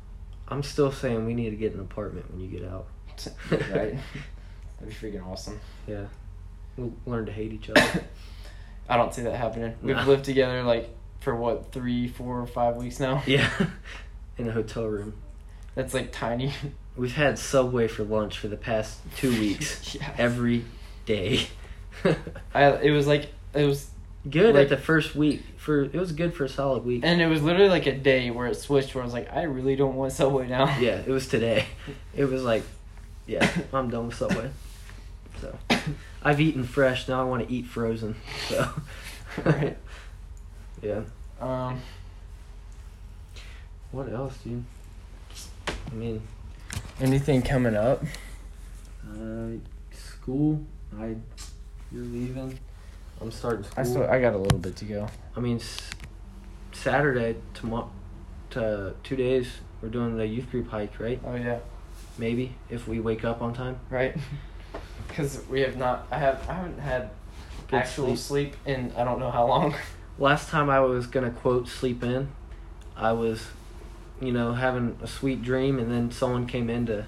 I'm still saying we need to get an apartment when you get out. <laughs> right? That'd be freaking awesome. Yeah. We'll learn to hate each other. I don't see that happening. We've Nah. lived together like for what three, four, or five weeks now. yeah. <laughs> In a hotel room. That's like tiny. We've had Subway for lunch for the past two <laughs> weeks. yeah. Every day. <laughs> I it was like it was, good Like- at the first week. For it was good for a solid week. and it was literally like a day where it switched. Where I was like, I really don't want Subway now. yeah, it was today. It was like, yeah, I'm done with Subway. So, I've eaten fresh. Now I want to eat frozen. So, Right. Yeah. Um. What else, dude? I mean, Anything coming up? uh, school. I, you're leaving. I'm starting school. I still I got a little bit to go. I mean, s- Saturday tomorrow, to two days. We're doing the youth group hike, right? Oh yeah. Maybe if we wake up on time. Right. <laughs> Because we have not. I have. I haven't had Good actual sleep. in I don't know how long. <laughs> Last time I was gonna quote sleep in, I was, you know, having a sweet dream, and then someone came in to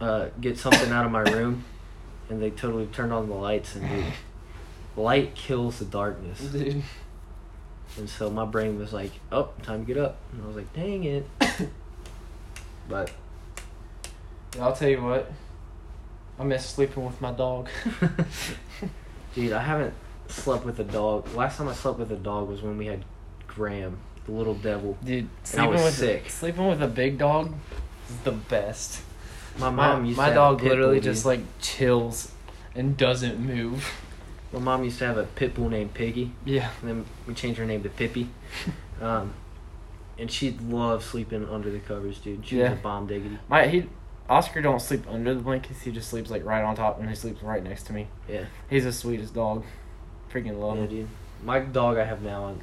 uh, get something out of my room, and they totally turned on the lights, and dude, light kills the darkness. <laughs> Dude. And so my brain was like, "Oh, time to get up," and I was like, "Dang it!" <coughs> But I'll tell you what. I miss sleeping with my dog. <laughs> dude, I haven't slept with a dog. Last time I slept with a dog was when we had Graham, the little devil. Dude, sleeping with sick. sleeping with a big dog is the best. My My mom used my to have dog a pit literally bull, just like chills and doesn't move. My mom used to have a pit bull named Piggy, Yeah. and then we changed her name to Pippi. <laughs> Um, and she loved sleeping under the covers, dude. She Yeah. was a bomb diggity. My he Oscar don't sleep under the blankets. He just sleeps like right on top, and he sleeps right next to me. Yeah. He's the sweetest dog. Freaking love Yeah, him. dude. My dog I have now, I'm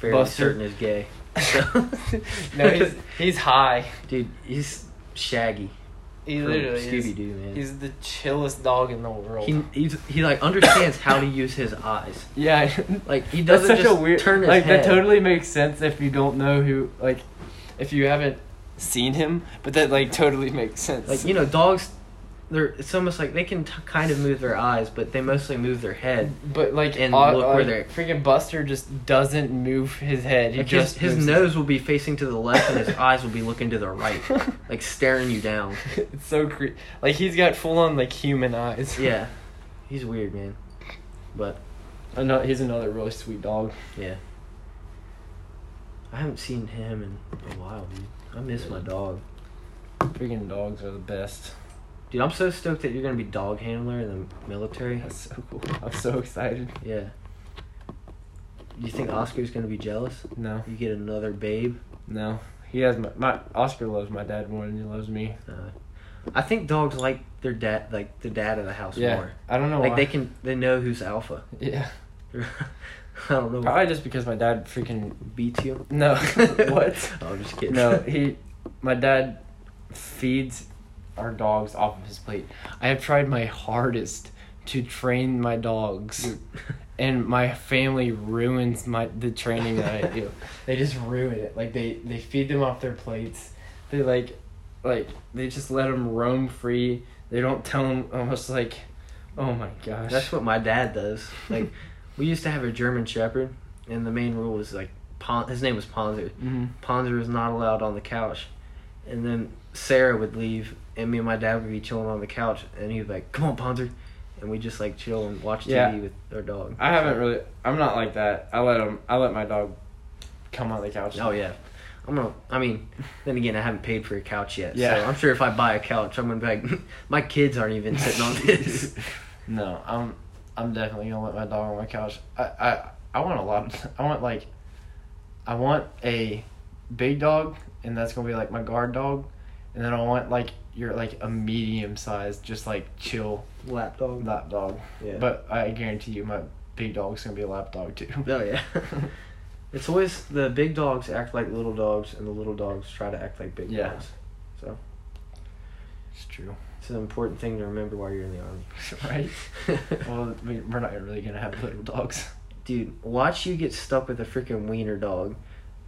fairly Buster. certain is gay. <laughs> no, he's he's high. dude, he's shaggy. He literally Scooby is. Doo, man. He's the chillest dog in the world. he he's, he like understands how to use his eyes. yeah, Like <laughs> he doesn't such just a weird. turn his like head. that totally makes sense if you don't know who like, if you haven't seen him, but that like totally makes sense. Like you know, dogs. They're it's almost like they can t- kind of move their eyes, but they mostly move their head. but like and uh, look where they're- freaking Buster just doesn't move his head. He Like just his, his moves nose will be facing to the left, and his <laughs> eyes will be looking to the right, <laughs> like staring you down. <laughs> it's so creepy. Like he's got full on like human eyes. Yeah, he's weird, man. But Another, he's another really sweet dog. yeah, I haven't seen him in a while, dude. I miss my dog, Freaking dogs are the best. Dude. I'm so stoked that you're gonna be dog handler in the military. That's so cool. I'm so excited. Yeah. Do you think Oscar's gonna be jealous? No, You get another babe. no. He has my, my Oscar loves my dad more than he loves me. Uh, I think dogs like their dad, like the dad of the house Yeah, more. I don't know Like why. they can, they know who's alpha. <laughs> Yeah, <laughs> I don't know. probably just because my dad freaking beats you. no. <laughs> what? Oh, I'm just kidding. No, he, my dad feeds our dogs off of his plate. I have tried my hardest to train my dogs, <laughs> and my family ruins my the training that I do. <laughs> They just ruin it. Like they they feed them off their plates. They like, like they just let them roam free. They don't tell them almost like, oh my gosh. That's what my dad does. <laughs> Like, we used to have a German Shepherd, and the main rule was like, Pon- his name was Ponzer. Mhm. Ponzer was not allowed on the couch, and then Sarah would leave, and me and my dad would be chilling on the couch, and he'd be like, "Come on, Ponzer," and we just like chill and watch TV Yeah. with our dog. I haven't really. I'm not like that. I let him. I let my dog come on the couch. Oh yeah. I'm gonna. I mean, then again, I haven't paid for a couch yet. Yeah. So I'm sure if I buy a couch, I'm gonna be like, <laughs> my kids aren't even sitting on <laughs> this. no, I'm I'm definitely gonna let my dog on my couch. I I, I want a lot. Of, <laughs> I want like, I want a big dog, and that's gonna be like my guard dog, and then I want like your like a medium sized, just like chill Lap dog. lap dog. Yeah. But I guarantee you, my big dog's gonna be a lap dog too. Oh yeah. <laughs> it's always the big dogs act like little dogs, and the little dogs try to act like big Yeah. dogs. So. It's true, It's an important thing to remember while you're in the army. <laughs> right? <laughs> well, we, we're not really gonna have little dogs. Dude, watch you get stuck with a freaking wiener dog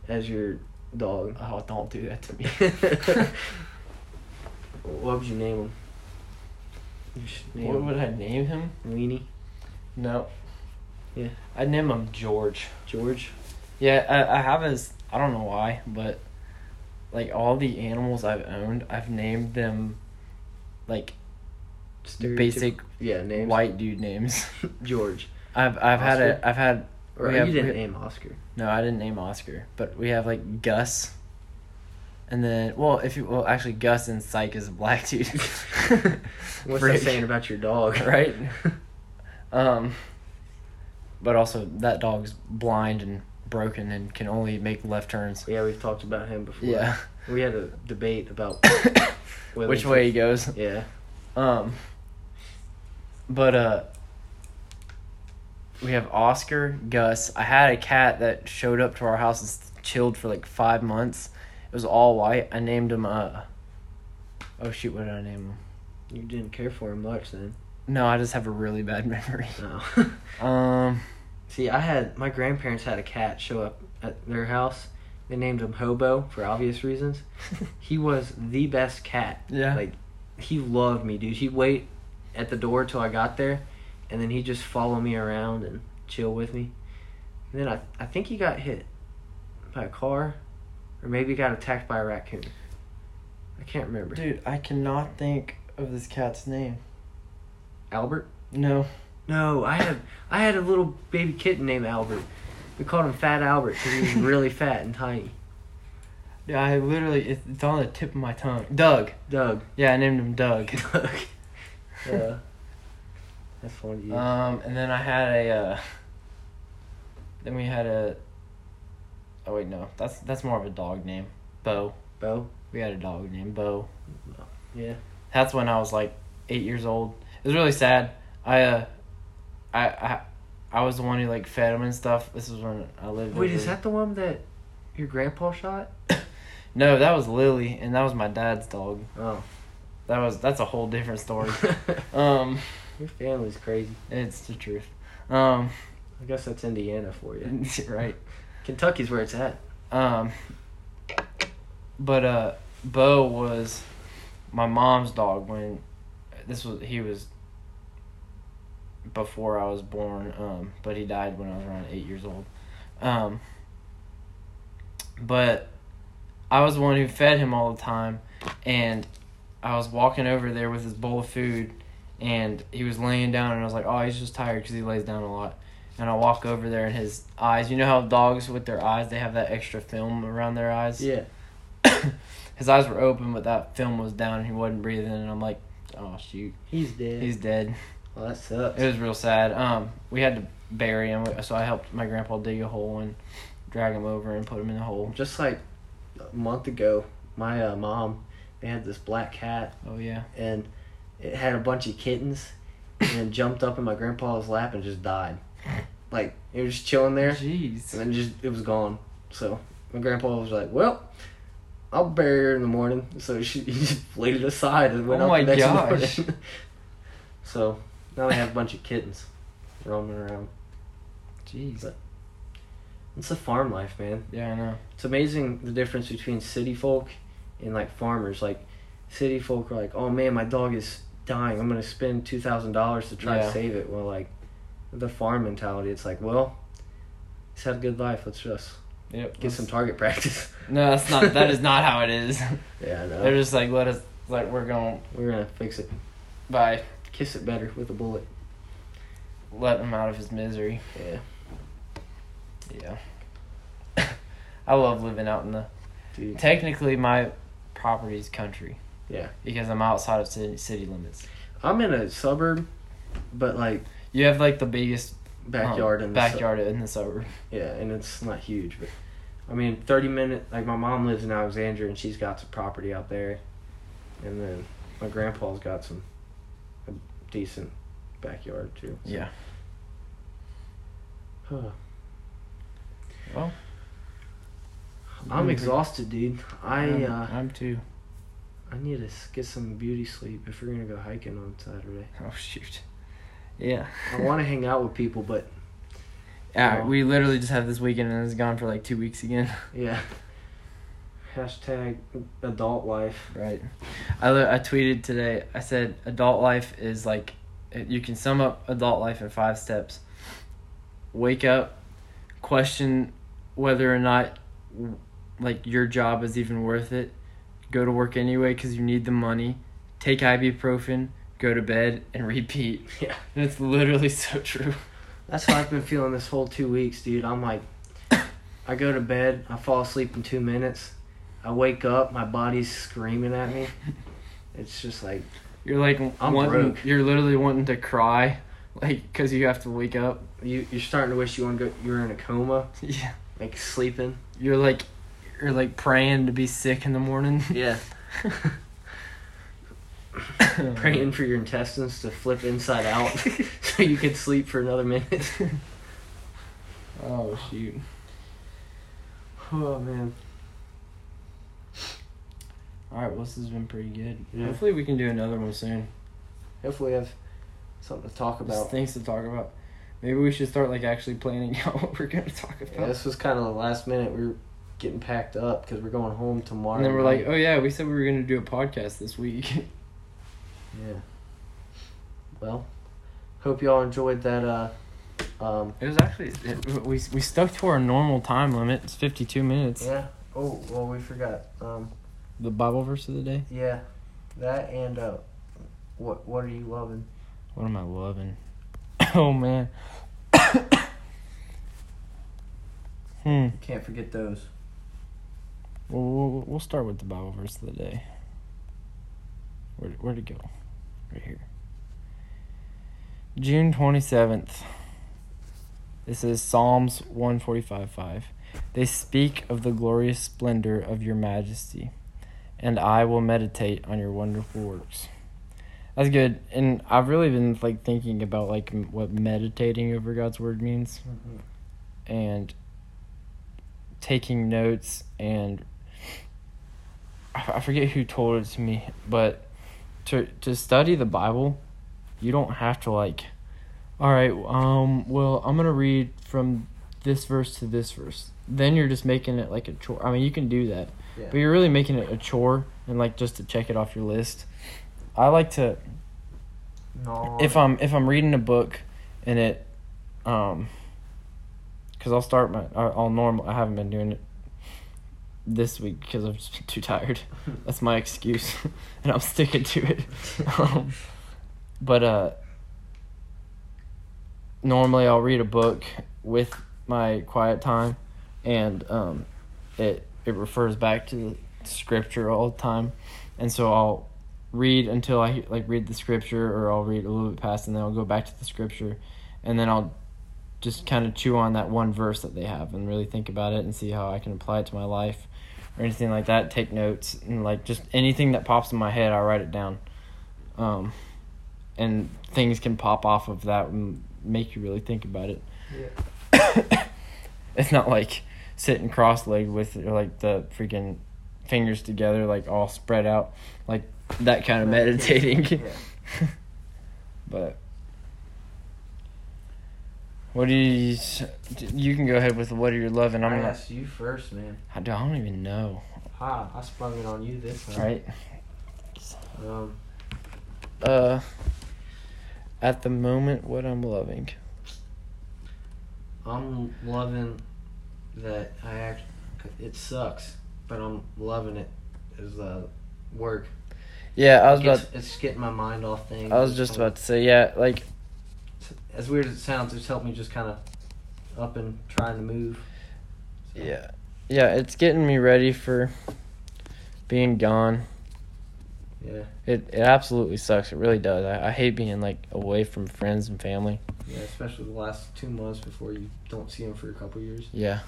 as your dog. Oh, don't do that to me. What would you name him? You name what him would I name him? Weenie No. Yeah. I'd name him George. George. Yeah, I, I have his. I don't know why, but like all the animals I've owned, I've named them like Stereotyp- basic Yeah, names. white dude names. <laughs> George. I've I've had Oscar? it. I've had. Or we you have- didn't we- name Oscar. No, I didn't name Oscar, but we have like Gus. And then, well, if you well, actually, Gus and Psych is a black dude. <laughs> What's Freak. that saying about your dog? <laughs> Right. Um, but also that dog's blind and broken and can only make left turns. yeah, we've talked about him before. Yeah. We had a debate about <coughs> Which way he goes. Yeah. Um, but uh, we have Oscar, Gus. I had a cat that showed up to our house and chilled for like five months. It was all white. I named him uh. Oh shoot! What did I name him? You didn't care for him much then. No, I just have a really bad <laughs> memory. No. <laughs> <laughs> Um, See, I had my grandparents had a cat show up at their house. They named him Hobo for obvious reasons. He was the best cat. yeah. Like, he loved me, dude. He'd wait at the door till I got there, and then he'd just follow me around and chill with me. And then I, I think he got hit by a car, or maybe he got attacked by a raccoon. I can't remember. Dude, I cannot think of this cat's name. Albert? No. No, I had I had a little baby kitten named Albert. We called him Fat Albert because he was really <laughs> fat and tiny. Yeah, I literally it's, it's on the tip of my tongue. Doug. Doug. Yeah, I named him Doug. <laughs> Doug. yeah. That's funny. Um, and then I had a. Uh, then we had a. Oh wait, no, that's that's more of a dog name. Bo. Bo. We had a dog named Bo. Yeah. That's when I was like eight years old. It was really sad. I uh, I I, I was the one who like fed him and stuff. This is when I lived. Wait, is that the one that your grandpa shot? <coughs> No, that was Lily, and that was my dad's dog. Oh. That was that's a whole different story. <laughs> um, your family's crazy. it's the truth. Um, I guess that's Indiana for you. <laughs> right. Kentucky's where it's at. Um, but uh, Bo was my mom's dog when this was he was before I was born. Um, but he died when I was around eight years old. Um, but I was the one who fed him all the time, and I was walking over there with his bowl of food, and he was laying down, and I was like, "Oh, he's just tired because he lays down a lot." And I walk over there, and his eyes. You know how dogs with their eyes, they have that extra film around their eyes. Yeah. <coughs> his eyes were open, but that film was down, and he wasn't breathing. And I'm like, "Oh shoot, He's dead. he's dead." well, that sucks. It was real sad. Um, we had to bury him, so I helped my grandpa dig a hole and drag him over and put him in the hole. Just like a month ago, my uh, mom they had this black cat, Oh yeah. and it had a bunch of kittens, and jumped up in my grandpa's lap and just died. Like it was just chilling there, Jeez. and then just it was gone. So my grandpa was like, "Well, I'll bury her in the morning." So <laughs> she he just laid it aside and went Oh my the next gosh. morning. <laughs> so now they have a bunch of kittens roaming around. Jeez. But- It's the farm life, man. Yeah, I know. It's amazing the difference between city folk and like farmers. Like city folk are like, "Oh man, my dog is dying. I'm gonna spend two thousand dollars to try Yeah. to save it." Well, like the farm mentality, it's like, "Well, he's had a good life. Let's just Yep. get some target practice." <laughs> No, that's not. That is not how it is. <laughs> yeah, know. They're just like let us. Like we're gonna We're gonna fix it. by Kiss it better with a bullet. let him out of his misery. Yeah, Yeah. <laughs> I love living out in the. dude. Technically, my property's country. Yeah. Because I'm outside of city city limits. I'm in a suburb, but like You have like the biggest um, backyard in the backyard in the suburb. Yeah, and it's not huge, but I mean, thirty minute. Like my mom lives in Alexandria, and she's got some property out there, and then my grandpa's got some a decent backyard too. so- Yeah. Huh. Well, I'm exhausted, dude. I I'm, uh, I'm too. I need to get some beauty sleep if we're gonna go hiking on Saturday. Oh shoot. Yeah. I want to hang out with people, but Yeah, No. we literally just had this weekend and it's gone for like two weeks again. <laughs> yeah. Hashtag adult life. Right. I I tweeted today. I said adult life is like you can sum up adult life in five steps. Wake up, question whether or not like your job is even worth it. Go to work anyway because you need the money. Take ibuprofen. Go to bed and repeat. <laughs> Yeah. And it's literally so true. That's how I've been feeling this whole two weeks, dude. I'm like, I go to bed, I fall asleep in two minutes, I wake up, my body's screaming at me. It's just like, You're like I'm wanting, broke. You're literally wanting to cry, like because you have to wake up. you, you're starting to wish you want to go. You were in a coma, <laughs> Yeah. like sleeping. You're like, you're like praying to be sick in the morning. Yeah. <laughs> <coughs> Praying for your intestines to flip inside out, <laughs> <laughs> so you could sleep for another minute. <laughs> Oh shoot. oh man. All right, well this has been pretty good. Yeah. Hopefully we can do another one soon. Hopefully, we have something to talk Just about. things to talk about. Maybe we should start like actually planning out what we're gonna talk Yeah, about. this was kind of the last minute. We were getting packed up because we're going home tomorrow. and then we're night. like, oh yeah, we said we were gonna do a podcast this week. Yeah. Well, hope y'all enjoyed that. Uh, um, it was actually it, we we stuck to our normal time limit. It's fifty two minutes. yeah. Oh, well, we forgot. Um, The Bible verse of the day. yeah, that and uh, what what are you loving? What am I loving? <coughs> Oh man. <coughs> hmm. Can't forget those. Well, we'll we'll start with the Bible verse of the day. Where where'd it go? Right here. June twenty seventh. This is Psalms one forty five five. They speak of the glorious splendor of your majesty, and I will meditate on your wonderful works. That's good, and I've really been like thinking about like m- what meditating over God's word means mm-hmm. and taking notes and I forget who told it to me, but to to study the Bible, you don't have to like all right, um well, I'm going to read from this verse to this verse. Then you're just making it like a chore. I mean, you can do that. Yeah. But you're really making it a chore and like just to check it off your list. I like to No. if I'm if I'm reading a book and it um because I'll start my I'll normal I haven't been doing it this week because I'm just too tired. <laughs> That's my excuse, <laughs> and I'm sticking to it. <laughs> um, but uh, normally I'll read a book with my quiet time, and um, it it refers back to the scripture all the time, and so I'll read until I like read the scripture, or I'll read a little bit past, and then I'll go back to the scripture, and then I'll just kind of chew on that one verse that they have and really think about it and see how I can apply it to my life. Or anything like that. Take notes and like just anything that pops in my head, I write it down. Um, and things can pop off of that and make you really think about it. Yeah. <coughs> it's not like sitting cross-legged with like the freaking fingers together, like all spread out, like that kind of meditating. Yeah. <laughs> but what do you? You can go ahead with what are you loving? I'm I not. asked you first, man. I don't, I don't even know. Ha! I sprung it on you this time. Right? Um, Uh. At the moment, what I'm loving. I'm loving that I act. It sucks, but I'm loving it. Is uh, work. Yeah, I was about. It's, it's getting my mind off things. I was just about to say, yeah, like As weird as it sounds, it's helped me just kind of up and trying to move. So, Yeah. Yeah, it's getting me ready for being gone. Yeah. It it absolutely sucks. It really does. I, I hate being like away from friends and family. Yeah. Especially the last two months before you don't see them for a couple years. Yeah.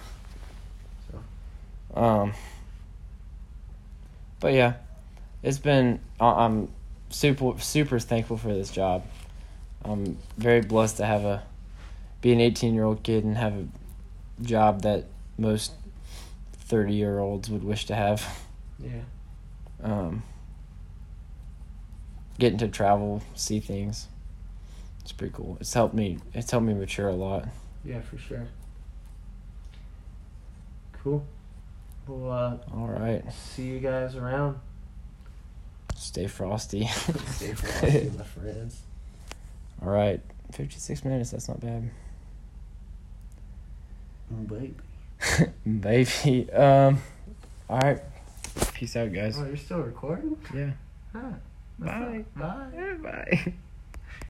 So. Um But yeah. It's been I'm super super thankful for this job. I'm very blessed to have a be an 18-year-old kid and have a job that most 30-year-olds would wish to have. Yeah. um, getting to travel, see things. It's pretty cool. It's helped me. It's helped me mature a lot. Yeah, for sure. Cool. Well, uh, All right, see you guys around. stay frosty. <laughs> Stay frosty, my friends. All right, fifty-six minutes. That's not bad, Baby. <laughs> baby. Um, all right. Peace out, guys. Oh, you're still recording? Yeah. Huh. Bye. Bye. Bye. <laughs>